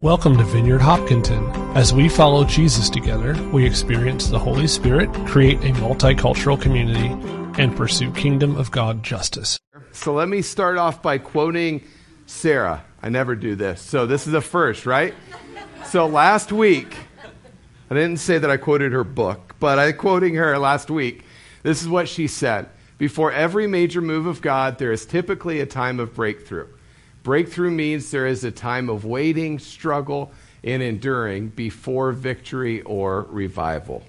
Welcome to Vineyard Hopkinton. As we follow Jesus together, we experience the Holy Spirit, create a multicultural community, and pursue kingdom of God justice. So let me start off by quoting Sarah. I never do this. So this is the first, right? So last week, I didn't say that I quoted her book, but I quoting her last week. This is what she said. Before every major move of God, there is typically a time of breakthrough. Breakthrough means there is a time of waiting, struggle, and enduring before victory or revival.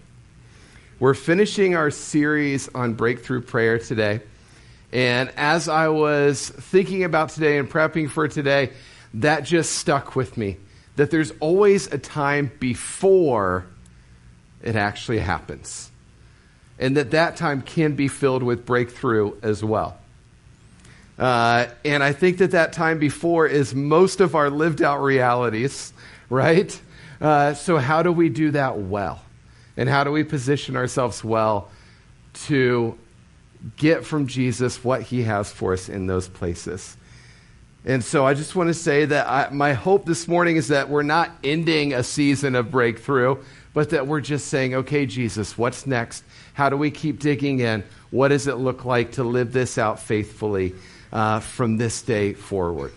We're finishing our series on breakthrough prayer today. And as I was thinking about today and prepping for today, that just stuck with me. That there's always a time before it actually happens. And that that time can be filled with breakthrough as well. Uh, and I think that that time before is most of our lived out realities, right? Uh, so, how do we do that well? And how do we position ourselves well to get from Jesus what he has for us in those places? And so I just want to say that I, my hope this morning is that we're not ending a season of breakthrough, but that we're just saying, okay, Jesus, what's next? How do we keep digging in? What does it look like to live this out faithfully? Uh, from this day forward.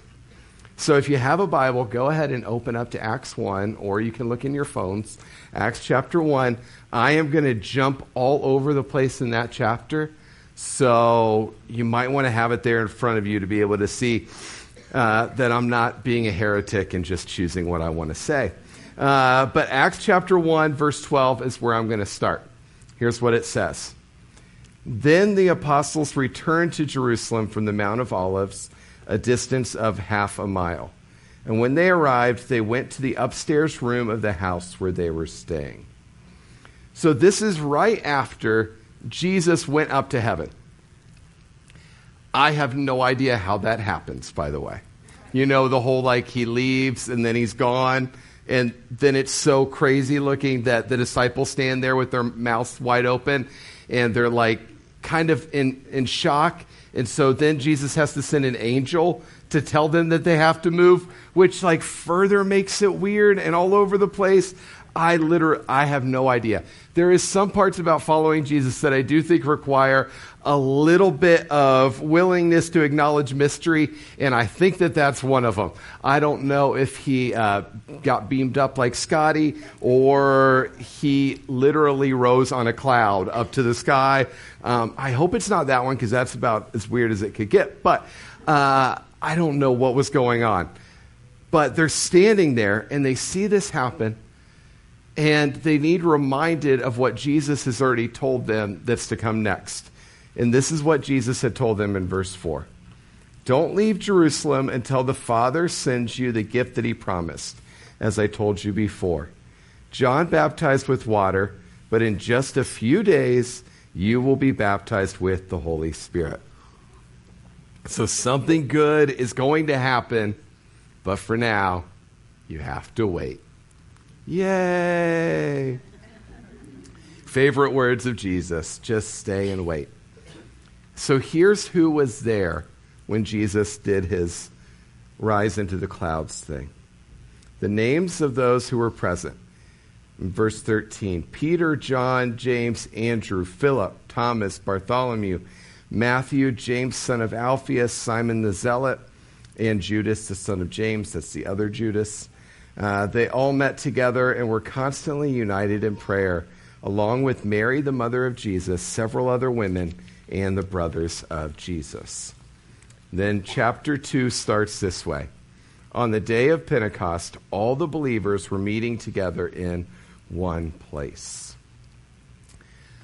So if you have a Bible, go ahead and open up to Acts 1, or you can look in your phones. Acts chapter 1. I am going to jump all over the place in that chapter. So you might want to have it there in front of you to be able to see uh, that I'm not being a heretic and just choosing what I want to say. Uh, but Acts chapter 1, verse 12 is where I'm going to start. Here's what it says. Then the apostles returned to Jerusalem from the Mount of Olives, a distance of half a mile. And when they arrived, they went to the upstairs room of the house where they were staying. So this is right after Jesus went up to heaven. I have no idea how that happens, by the way. You know, the whole like he leaves and then he's gone. And then it's so crazy looking that the disciples stand there with their mouths wide open and they're like, kind of in, in shock. And so then Jesus has to send an angel to tell them that they have to move, which like further makes it weird and all over the place. I literally, I have no idea. There is some parts about following Jesus that I do think require a little bit of willingness to acknowledge mystery, and I think that that's one of them. I don't know if he uh, got beamed up like Scotty or he literally rose on a cloud up to the sky. Um, I hope it's not that one because that's about as weird as it could get. But uh, I don't know what was going on. But they're standing there and they see this happen and they need reminded of what Jesus has already told them that's to come next. And this is what Jesus had told them in verse 4 Don't leave Jerusalem until the Father sends you the gift that he promised, as I told you before. John baptized with water, but in just a few days you will be baptized with the Holy Spirit. So something good is going to happen, but for now, you have to wait. Yay! Favorite words of Jesus just stay and wait. So here's who was there when Jesus did his rise into the clouds thing. The names of those who were present. In verse 13 Peter, John, James, Andrew, Philip, Thomas, Bartholomew, Matthew, James, son of Alphaeus, Simon the Zealot, and Judas, the son of James. That's the other Judas. Uh, they all met together and were constantly united in prayer, along with Mary, the mother of Jesus, several other women, and the brothers of Jesus. Then chapter 2 starts this way. On the day of Pentecost, all the believers were meeting together in one place.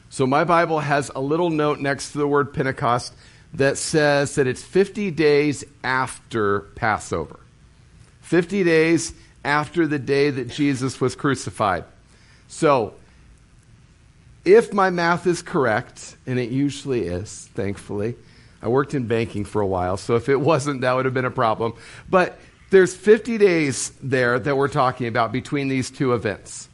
So my Bible has a little note next to the word Pentecost that says that it's 50 days after Passover. 50 days after the day that Jesus was crucified. So, if my math is correct, and it usually is, thankfully, I worked in banking for a while, so if it wasn't, that would have been a problem. But there's 50 days there that we're talking about between these two events.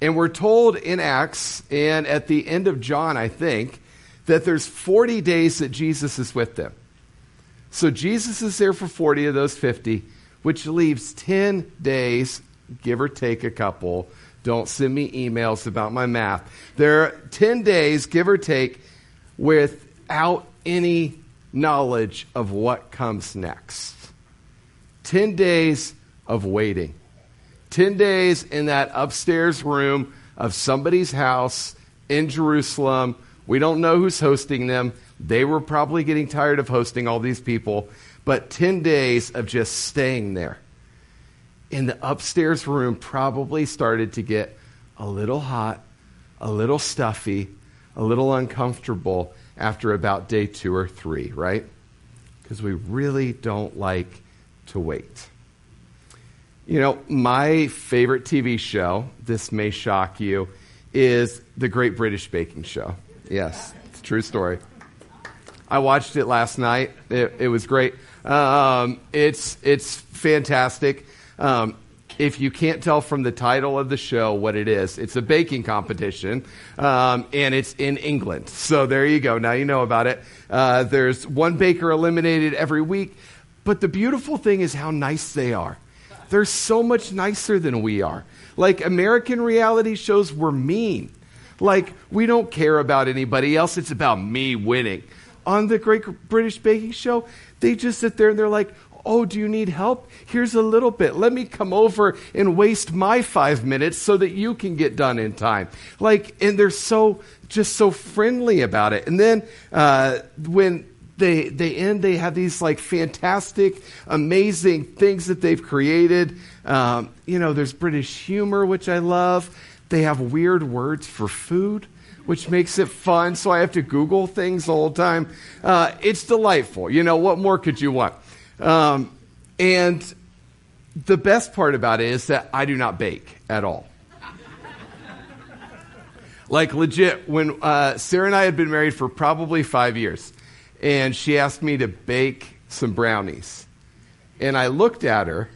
And we're told in Acts and at the end of John, I think, that there's 40 days that Jesus is with them. So Jesus is there for 40 of those 50. which leaves 10 days, give or take a couple. Don't send me emails about my math. There are 10 days, give or take, without any knowledge of what comes next. 10 days of waiting. 10 days in that upstairs room of somebody's house in Jerusalem. We don't know who's hosting them. They were probably getting tired of hosting all these people, but 10 days of just staying there. In the upstairs room, probably started to get a little hot, a little stuffy, a little uncomfortable after about day two or three, right? Because we really don't like to wait. You know, my favorite TV show, this may shock you, is The Great British Baking Show. Yes, it's a true story. I watched it last night. It, it was great. Um, it's, it's fantastic. Um, if you can't tell from the title of the show what it is, it's a baking competition, um, and it's in England. So there you go. Now you know about it. Uh, there's one baker eliminated every week, but the beautiful thing is how nice they are. They're so much nicer than we are. Like American reality shows were mean. Like we don't care about anybody else. It's about me winning. On the Great British Baking Show, they just sit there and they're like, Oh, do you need help? Here's a little bit. Let me come over and waste my five minutes so that you can get done in time. Like, and they're so, just so friendly about it. And then, uh, when they, they end, they have these like fantastic, amazing things that they've created. Um, you know, there's British humor, which I love. They have weird words for food which makes it fun. So I have to Google things all the time. Uh, it's delightful. You know, what more could you want? Um, and the best part about it is that I do not bake at all. like, legit, when uh, Sarah and I had been married for probably five years, and she asked me to bake some brownies. And I looked at her,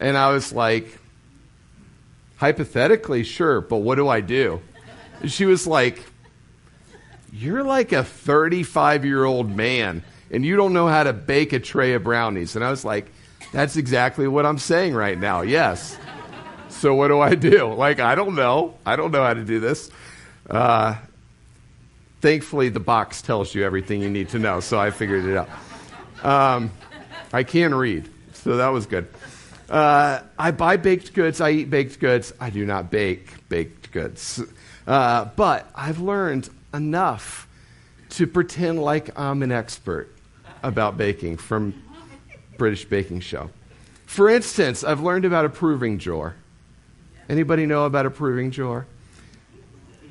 and I was like, hypothetically, sure, but what do I do? And she was like, You're like a 35 year old man and you don't know how to bake a tray of brownies. And I was like, that's exactly what I'm saying right now. Yes. So what do I do? Like, I don't know. I don't know how to do this. Uh, thankfully, the box tells you everything you need to know, so I figured it out. Um, I can read, so that was good. Uh, I buy baked goods. I eat baked goods. I do not bake baked goods. Uh, but I've learned enough to pretend like I'm an expert about baking from British Baking Show. For instance, I've learned about a proving drawer. Anybody know about a proving drawer?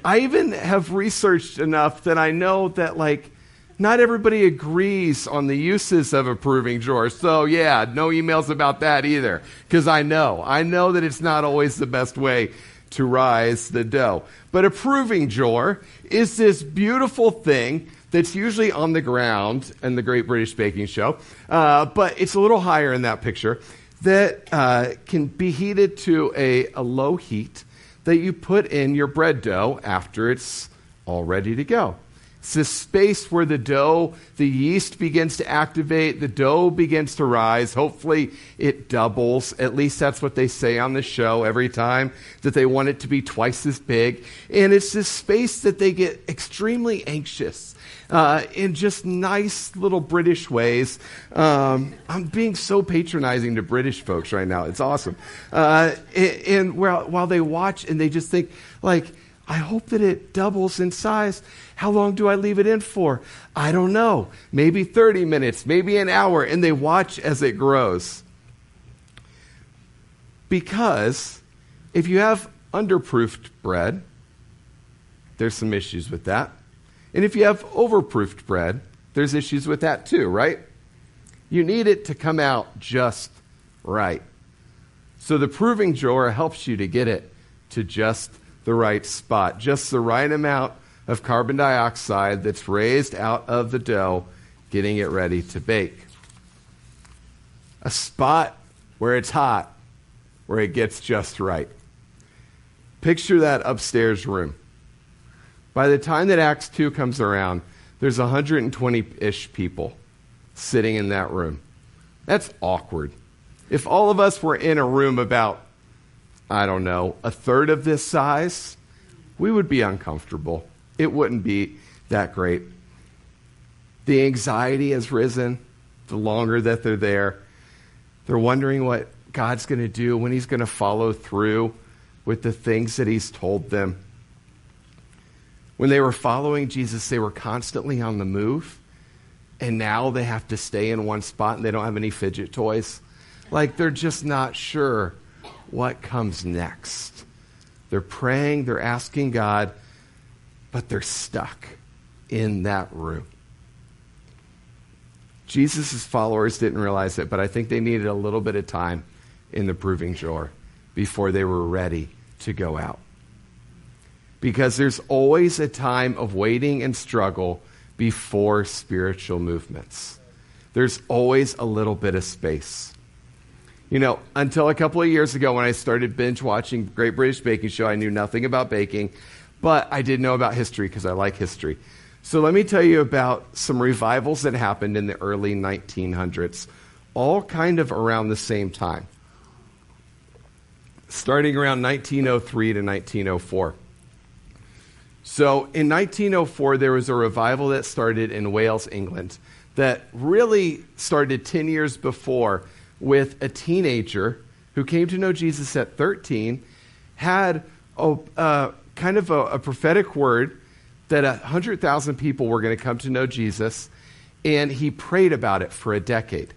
I even have researched enough that I know that like not everybody agrees on the uses of a proving drawer. So yeah, no emails about that either because I know. I know that it's not always the best way to rise the dough. But a proving drawer is this beautiful thing that's usually on the ground in the Great British Baking Show, uh, but it's a little higher in that picture, that uh, can be heated to a, a low heat that you put in your bread dough after it's all ready to go. It's this space where the dough, the yeast begins to activate, the dough begins to rise. Hopefully, it doubles. At least that's what they say on the show every time, that they want it to be twice as big. And it's this space that they get extremely anxious uh, in just nice little British ways. Um, I'm being so patronizing to British folks right now. It's awesome. Uh, and, while they watch and they just think, like, I hope that it doubles in size. How long do I leave it in for? I don't know. Maybe 30 minutes, maybe an hour. And they watch as it grows. Because if you have underproofed bread, there's some issues with that. And if you have overproofed bread, there's issues with that too, right? You need it to come out just right. So the proving drawer helps you to get it to just the right spot, just the right amount of carbon dioxide that's raised out of the dough, getting it ready to bake. A spot where it's hot, where it gets just right. Picture that upstairs room. By the time that Acts 2 comes around, there's 120 ish people sitting in that room. That's awkward. If all of us were in a room about, I don't know, a third of this size, we would be uncomfortable. It wouldn't be that great. The anxiety has risen the longer that they're there. They're wondering what God's going to do, when He's going to follow through with the things that He's told them. When they were following Jesus, they were constantly on the move. And now they have to stay in one spot and they don't have any fidget toys. Like they're just not sure what comes next. They're praying, they're asking God, but they're stuck in that room. Jesus' followers didn't realize it, but I think they needed a little bit of time in the proving drawer before they were ready to go out. Because there's always a time of waiting and struggle before spiritual movements. There's always a little bit of space. You know, until a couple of years ago when I started binge watching Great British Baking Show, I knew nothing about baking, but I did know about history because I like history. So let me tell you about some revivals that happened in the early 1900s, all kind of around the same time, starting around 1903 to 1904. So in 1904, there was a revival that started in Wales, England, that really started 10 years before with a teenager who came to know Jesus at 13, had a, uh, kind of a, a prophetic word that 100,000 people were going to come to know Jesus, and he prayed about it for a decade.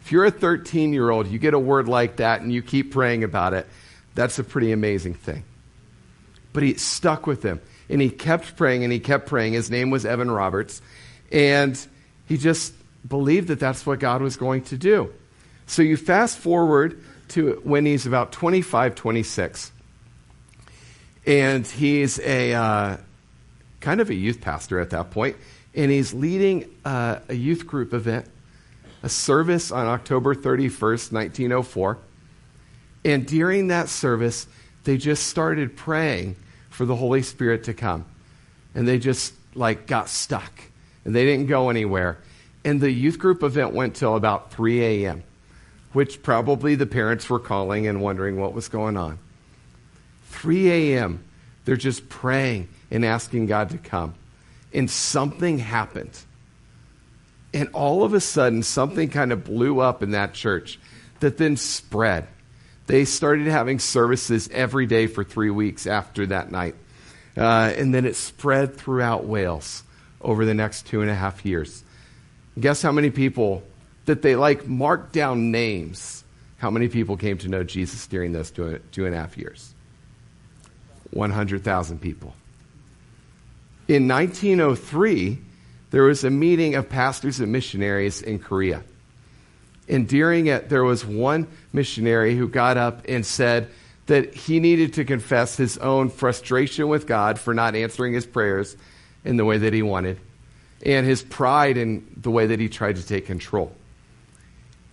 If you're a 13 year old, you get a word like that and you keep praying about it, that's a pretty amazing thing. But he stuck with him, and he kept praying and he kept praying. His name was Evan Roberts, and he just believed that that's what God was going to do. So you fast forward to when he's about 25, 26. And he's a uh, kind of a youth pastor at that point, and he's leading a youth group event, a service on October 31st, 1904. And during that service, they just started praying for the Holy Spirit to come. And they just like got stuck. And they didn't go anywhere. And the youth group event went till about 3 a.m which probably the parents were calling and wondering what was going on. 3 a.m., they're just praying and asking God to come. And something happened. And all of a sudden, something kind of blew up in that church that then spread. They started having services every day for three weeks after that night. Uh, and then it spread throughout Wales over the next two and a half years. Guess how many people that they like marked down names. How many people came to know Jesus during those two, two and a half years? 100,000 people. In 1903, there was a meeting of pastors and missionaries in Korea. And during it, there was one missionary who got up and said that he needed to confess his own frustration with God for not answering his prayers in the way that he wanted, and his pride in the way that he tried to take control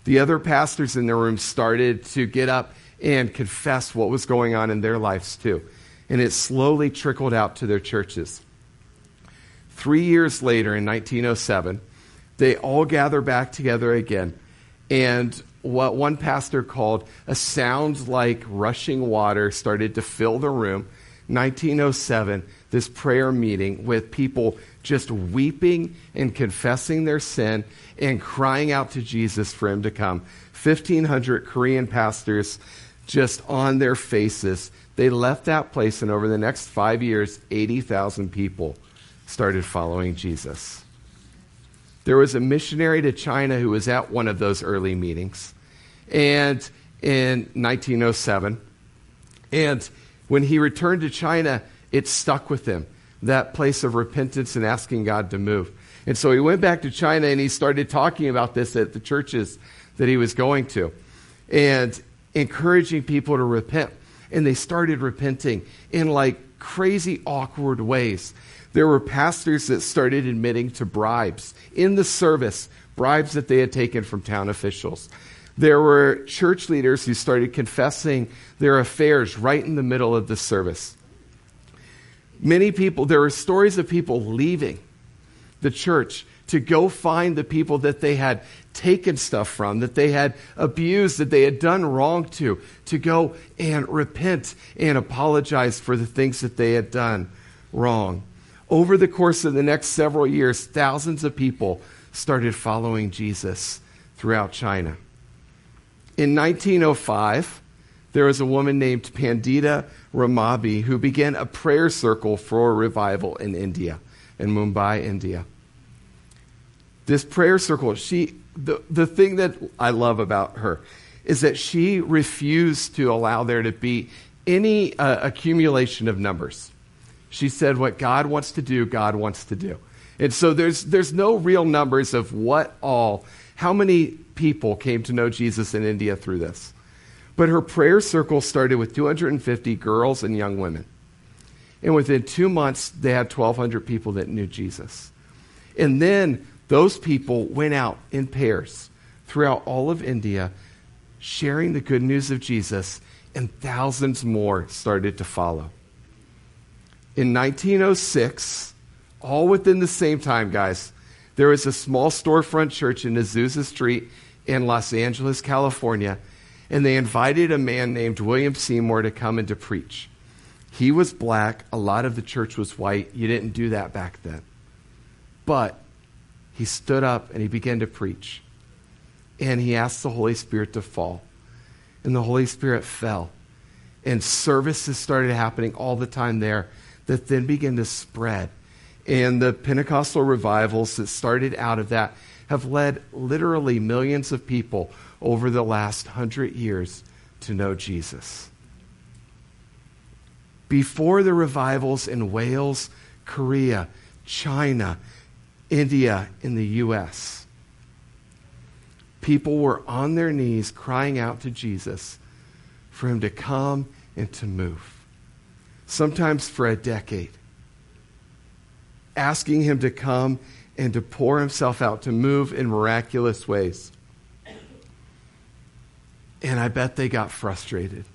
the other pastors in the room started to get up and confess what was going on in their lives too. And it slowly trickled out to their churches. Three years later, in 1907, they all gather back together again. And what one pastor called a sound like rushing water started to fill the room. 1907, this prayer meeting with people just weeping and confessing their sin and crying out to Jesus for him to come. 1,500 Korean pastors just on their faces. They left that place, and over the next five years, 80,000 people started following Jesus. There was a missionary to China who was at one of those early meetings, and in 1907. And when he returned to China, it stuck with him that place of repentance and asking God to move. And so he went back to China and he started talking about this at the churches that he was going to and encouraging people to repent. And they started repenting in like crazy, awkward ways. There were pastors that started admitting to bribes in the service, bribes that they had taken from town officials. There were church leaders who started confessing their affairs right in the middle of the service. Many people, there were stories of people leaving the church to go find the people that they had taken stuff from, that they had abused, that they had done wrong to, to go and repent and apologize for the things that they had done wrong. Over the course of the next several years, thousands of people started following Jesus throughout China. In 1905, there was a woman named Pandita Ramabai who began a prayer circle for revival in India, in Mumbai, India. This prayer circle, she the, the thing that I love about her is that she refused to allow there to be any uh, accumulation of numbers. She said, What God wants to do, God wants to do. And so there's, there's no real numbers of what all, how many people came to know Jesus in India through this. But her prayer circle started with 250 girls and young women. And within two months, they had 1,200 people that knew Jesus. And then those people went out in pairs throughout all of India, sharing the good news of Jesus, and thousands more started to follow. In 1906, all within the same time, guys, there was a small storefront church in Azusa Street in Los Angeles, California, and they invited a man named William Seymour to come and to preach. He was black, a lot of the church was white. You didn't do that back then. But he stood up and he began to preach. And he asked the Holy Spirit to fall. And the Holy Spirit fell. And services started happening all the time there that then began to spread. And the Pentecostal revivals that started out of that have led literally millions of people over the last hundred years to know Jesus. Before the revivals in Wales, Korea, China, India, in the U.S., people were on their knees crying out to Jesus for him to come and to move, sometimes for a decade, asking him to come and to pour himself out, to move in miraculous ways. And I bet they got frustrated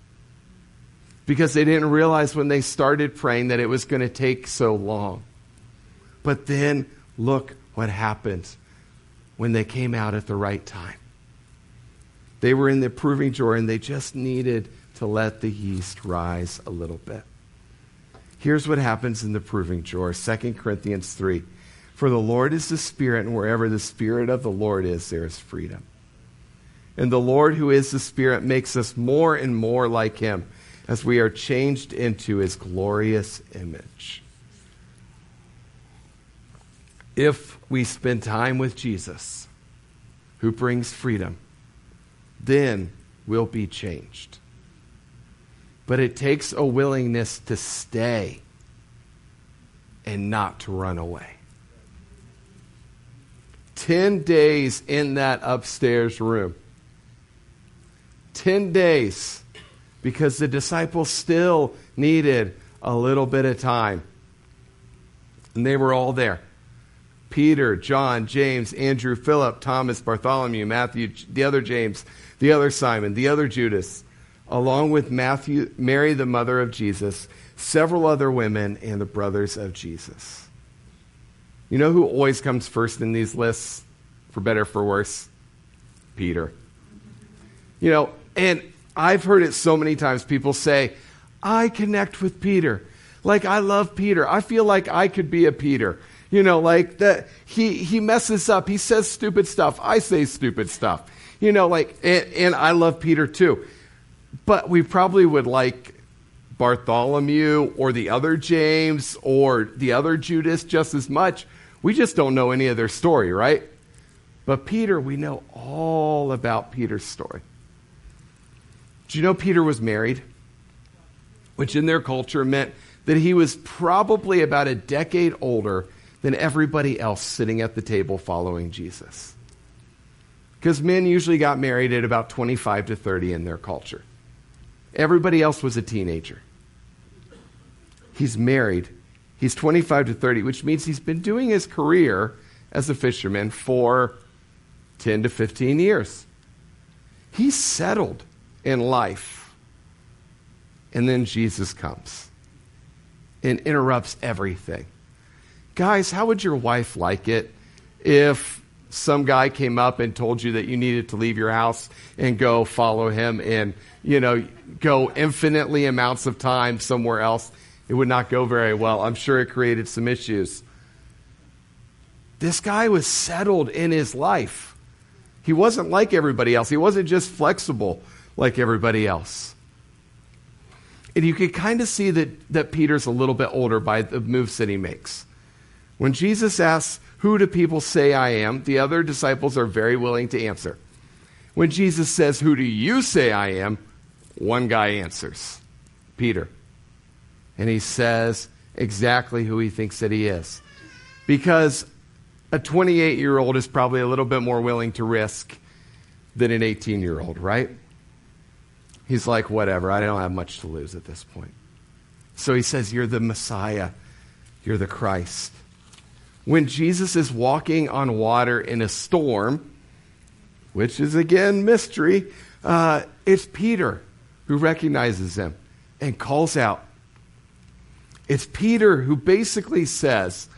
because they didn't realize when they started praying that it was going to take so long. But then look what happened when they came out at the right time. They were in the proving drawer and they just needed to let the yeast rise a little bit. Here's what happens in the proving drawer 2 Corinthians 3. For the Lord is the Spirit, and wherever the Spirit of the Lord is, there is freedom. And the Lord, who is the Spirit, makes us more and more like Him as we are changed into His glorious image if we spend time with Jesus, who brings freedom, then we'll be changed. But it takes a willingness to stay and not to run away. 10 days in that upstairs room. 10 days because the disciples still needed a little bit of time. And they were all there. Peter, John, James, Andrew, Philip, Thomas, Bartholomew, Matthew, the other James, the other Simon, the other Judas, along with Matthew, Mary, the mother of Jesus, several other women, and the brothers of Jesus. You know who always comes first in these lists, for better for worse? Peter. You know, and I've heard it so many times. People say, I connect with Peter. Like, I love Peter. I feel like I could be a Peter. You know, like that he he messes up. He says stupid stuff. I say stupid stuff. You know, like and, and I love Peter too. But we probably would like Bartholomew or the other James or the other Judas just as much. We just don't know any of their story, right? But Peter, we know all about Peter's story. Do you know Peter was married? Which in their culture meant that he was probably about a decade older than everybody else sitting at the table following Jesus. Because men usually got married at about 25 to 30 in their culture. Everybody else was a teenager. He's married. He's 25 to 30, which means he's been doing his career as a fisherman for 10 to 15 years. He's settled in life. And then Jesus comes and interrupts everything. Guys, how would your wife like it if some guy came up and told you that you needed to leave your house and go follow him and, you know, go infinitely amounts of time somewhere else, it would not go very well. I'm sure it created some issues. This guy was settled in his life. He wasn't like everybody else. He wasn't just flexible like everybody else. And you could kind of see that, that Peter's a little bit older by the moves that he makes. When Jesus asks, Who do people say I am? the other disciples are very willing to answer. When Jesus says, Who do you say I am? one guy answers Peter. And he says exactly who he thinks that he is. Because a 28 year old is probably a little bit more willing to risk than an 18 year old, right? He's like, whatever, I don't have much to lose at this point. So he says, You're the Messiah, you're the Christ. When Jesus is walking on water in a storm, which is again mystery, uh, it's Peter who recognizes him and calls out. It's Peter who basically says,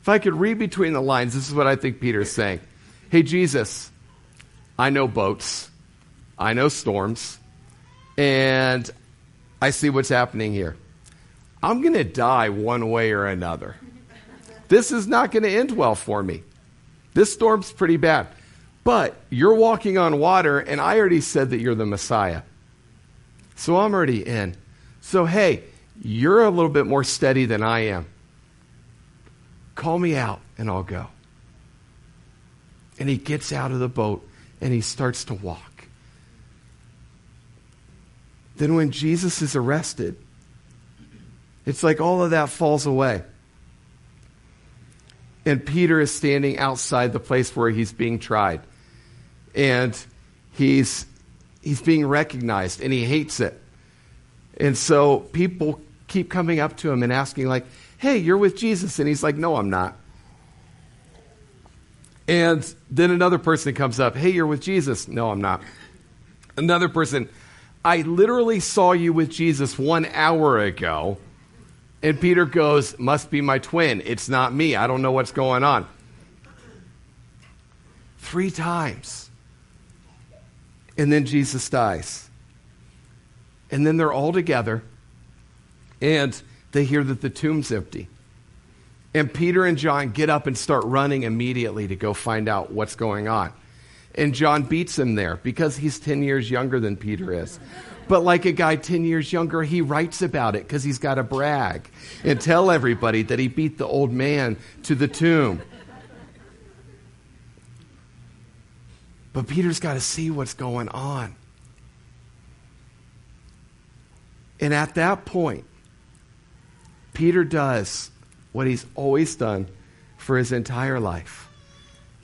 if I could read between the lines, this is what I think Peter's saying. Hey, Jesus, I know boats, I know storms, and I see what's happening here. I'm going to die one way or another. This is not going to end well for me. This storm's pretty bad. But you're walking on water, and I already said that you're the Messiah. So I'm already in. So, hey, you're a little bit more steady than I am. Call me out, and I'll go. And he gets out of the boat and he starts to walk. Then, when Jesus is arrested, it's like all of that falls away. And Peter is standing outside the place where he's being tried. And he's, he's being recognized, and he hates it. And so people keep coming up to him and asking, like, hey, you're with Jesus. And he's like, no, I'm not. And then another person comes up, hey, you're with Jesus. No, I'm not. Another person, I literally saw you with Jesus one hour ago. And Peter goes, Must be my twin. It's not me. I don't know what's going on. Three times. And then Jesus dies. And then they're all together. And they hear that the tomb's empty. And Peter and John get up and start running immediately to go find out what's going on. And John beats him there because he's 10 years younger than Peter is. But like a guy 10 years younger, he writes about it because he's got to brag and tell everybody that he beat the old man to the tomb. But Peter's got to see what's going on. And at that point, Peter does what he's always done for his entire life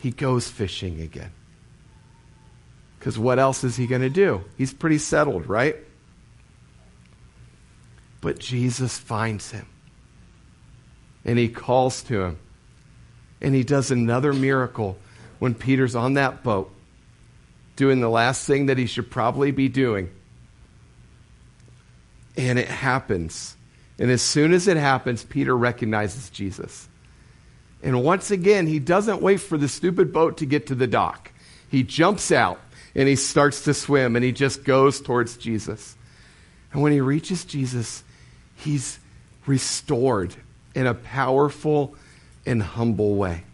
he goes fishing again. Because what else is he going to do? He's pretty settled, right? But Jesus finds him. And he calls to him. And he does another miracle when Peter's on that boat, doing the last thing that he should probably be doing. And it happens. And as soon as it happens, Peter recognizes Jesus. And once again, he doesn't wait for the stupid boat to get to the dock. He jumps out and he starts to swim and he just goes towards Jesus. And when he reaches Jesus, he's restored in a powerful and humble way.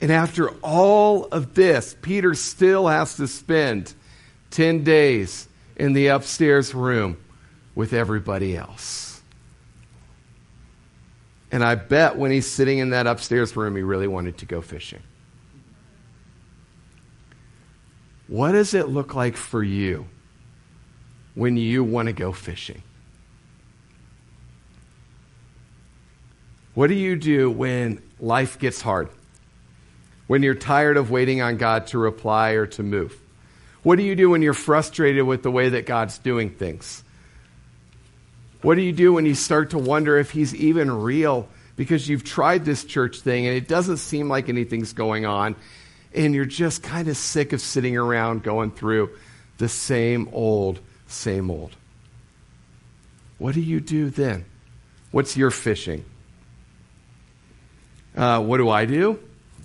And after all of this, Peter still has to spend 10 days in the upstairs room with everybody else. And I bet when he's sitting in that upstairs room, he really wanted to go fishing. What does it look like for you when you want to go fishing? What do you do when life gets hard? When you're tired of waiting on God to reply or to move? What do you do when you're frustrated with the way that God's doing things? What do you do when you start to wonder if He's even real because you've tried this church thing and it doesn't seem like anything's going on and you're just kind of sick of sitting around going through the same old, same old. What do you do then? What's your fishing? Uh, what do I do?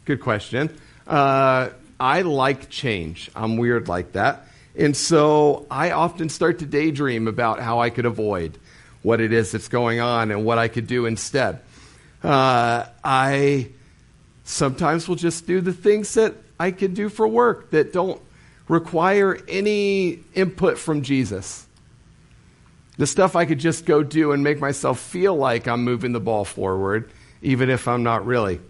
Good question. Uh, I like change. I'm weird like that. And so I often start to daydream about how I could avoid what it is that's going on and what I could do instead. Uh, I sometimes we'll just do the things that I can do for work that don't require any input from Jesus. The stuff I could just go do and make myself feel like I'm moving the ball forward, even if I'm not really.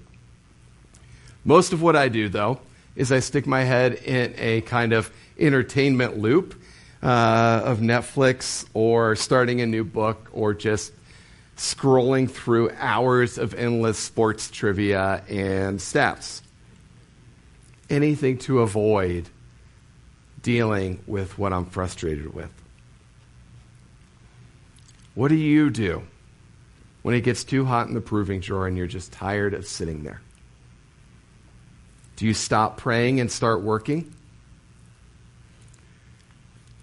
Most of what I do, though, is I stick my head in a kind of entertainment loop uh, of Netflix or starting a new book or just scrolling through hours of endless sports trivia and stats. Anything to avoid dealing with what I'm frustrated with. What do you do when it gets too hot in the proving drawer and you're just tired of sitting there? Do you stop praying and start working?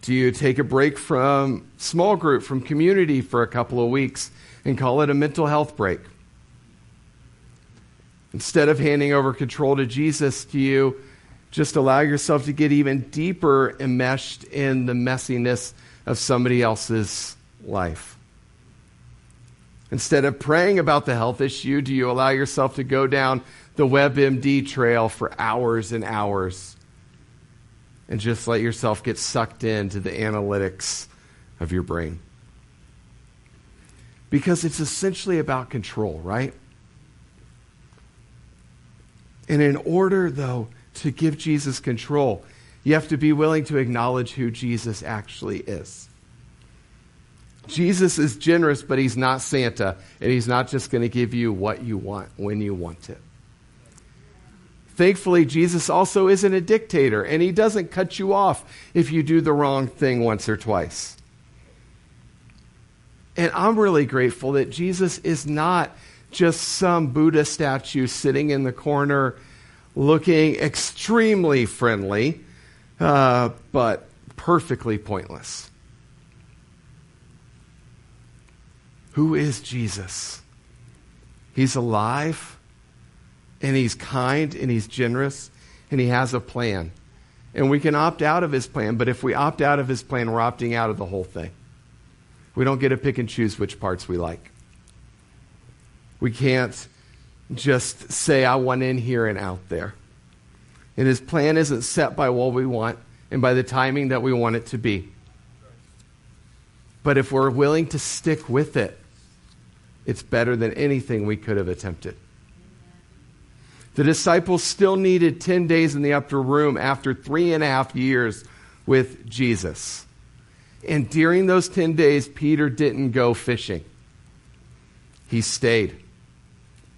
Do you take a break from small group, from community for a couple of weeks and call it a mental health break? Instead of handing over control to Jesus, do you just allow yourself to get even deeper enmeshed in the messiness of somebody else's life? Instead of praying about the health issue, do you allow yourself to go down the WebMD trail for hours and hours and just let yourself get sucked into the analytics of your brain? Because it's essentially about control, right? And in order, though, to give Jesus control, you have to be willing to acknowledge who Jesus actually is. Jesus is generous, but he's not Santa, and he's not just going to give you what you want when you want it. Thankfully, Jesus also isn't a dictator, and he doesn't cut you off if you do the wrong thing once or twice. And I'm really grateful that Jesus is not just some Buddha statue sitting in the corner looking extremely friendly, uh, but perfectly pointless. Who is Jesus? He's alive, and he's kind, and he's generous, and he has a plan. And we can opt out of his plan, but if we opt out of his plan, we're opting out of the whole thing. We don't get to pick and choose which parts we like. We can't just say, I want in here and out there. And his plan isn't set by what we want and by the timing that we want it to be. But if we're willing to stick with it, it's better than anything we could have attempted. The disciples still needed 10 days in the upper room after three and a half years with Jesus. And during those 10 days, Peter didn't go fishing. He stayed.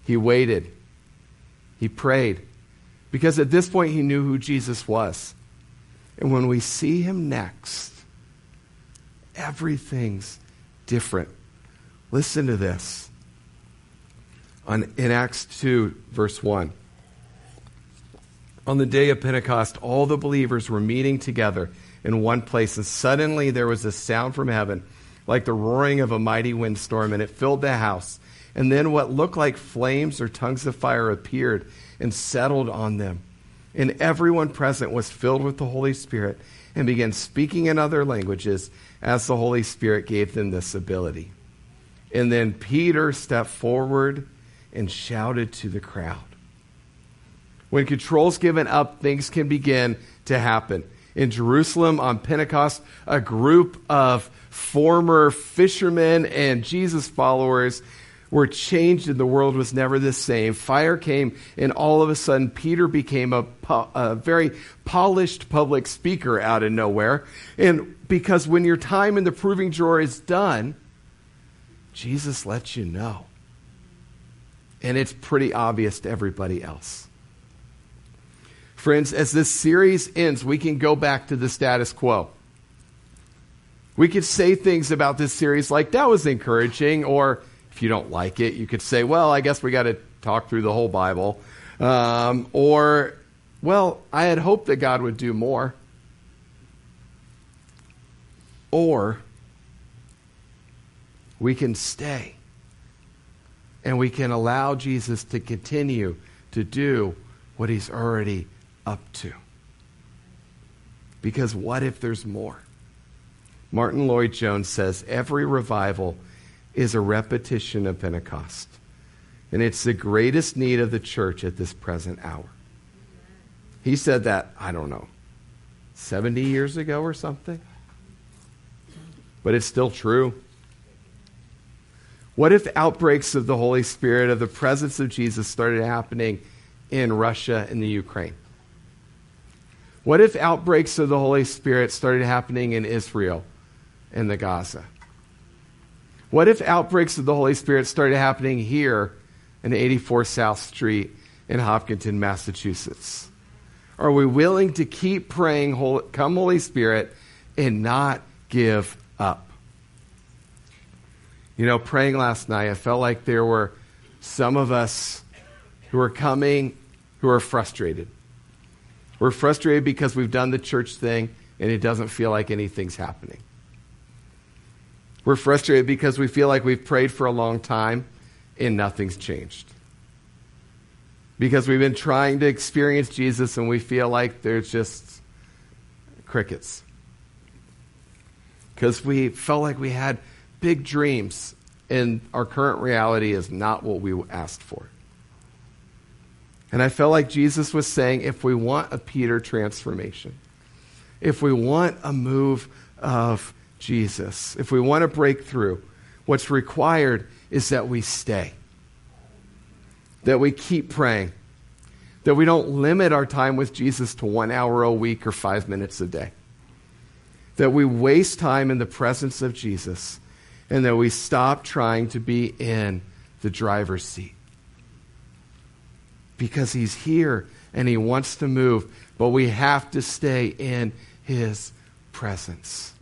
He waited. He prayed. Because at this point, he knew who Jesus was. And when we see him next, everything's different. Listen to this. On, in Acts 2, verse 1. On the day of Pentecost, all the believers were meeting together in one place, and suddenly there was a sound from heaven like the roaring of a mighty windstorm, and it filled the house. And then what looked like flames or tongues of fire appeared and settled on them. And everyone present was filled with the Holy Spirit and began speaking in other languages as the Holy Spirit gave them this ability. And then Peter stepped forward and shouted to the crowd. When control's given up, things can begin to happen. In Jerusalem on Pentecost, a group of former fishermen and Jesus followers were changed and the world was never the same. Fire came, and all of a sudden, Peter became a, a, very polished public speaker out of nowhere. And because when your time in the proving drawer is done, Jesus lets you know. And it's pretty obvious to everybody else. Friends, as this series ends, we can go back to the status quo. We could say things about this series like, that was encouraging, or if you don't like it, you could say, well, I guess we got to talk through the whole Bible. Um, or, well, I had hoped that God would do more. Or, we can stay And we can allow Jesus to continue to do what he's already up to. Because what if there's more? Martyn Lloyd-Jones says every revival is a repetition of Pentecost. And it's the greatest need of the church at this present hour. He said that, I don't know, 70 years ago or something. But it's still true. What if outbreaks of the Holy Spirit, of the presence of Jesus, started happening in Russia and the Ukraine? What if outbreaks of the Holy Spirit started happening in Israel and the Gaza? What if outbreaks of the Holy Spirit started happening here in 84 South Street in Hopkinton, Massachusetts? Are we willing to keep praying, Come, Holy Spirit, and not give up? You know, praying last night, I felt like there were some of us who are coming who are frustrated. We're frustrated because we've done the church thing and it doesn't feel like anything's happening. We're frustrated because we feel like we've prayed for a long time and nothing's changed. Because we've been trying to experience Jesus and we feel like there's just crickets. Because we felt like we had big dreams and our current reality is not what we asked for. And I felt like Jesus was saying if we want a Peter transformation, if we want a move of Jesus, if we want to break through, what's required is that we stay, that we keep praying, that we don't limit our time with Jesus to one hour a week or five minutes a day, that we waste time in the presence of Jesus, and that we stop trying to be in the driver's seat because He's here and He wants to move, but we have to stay in His presence.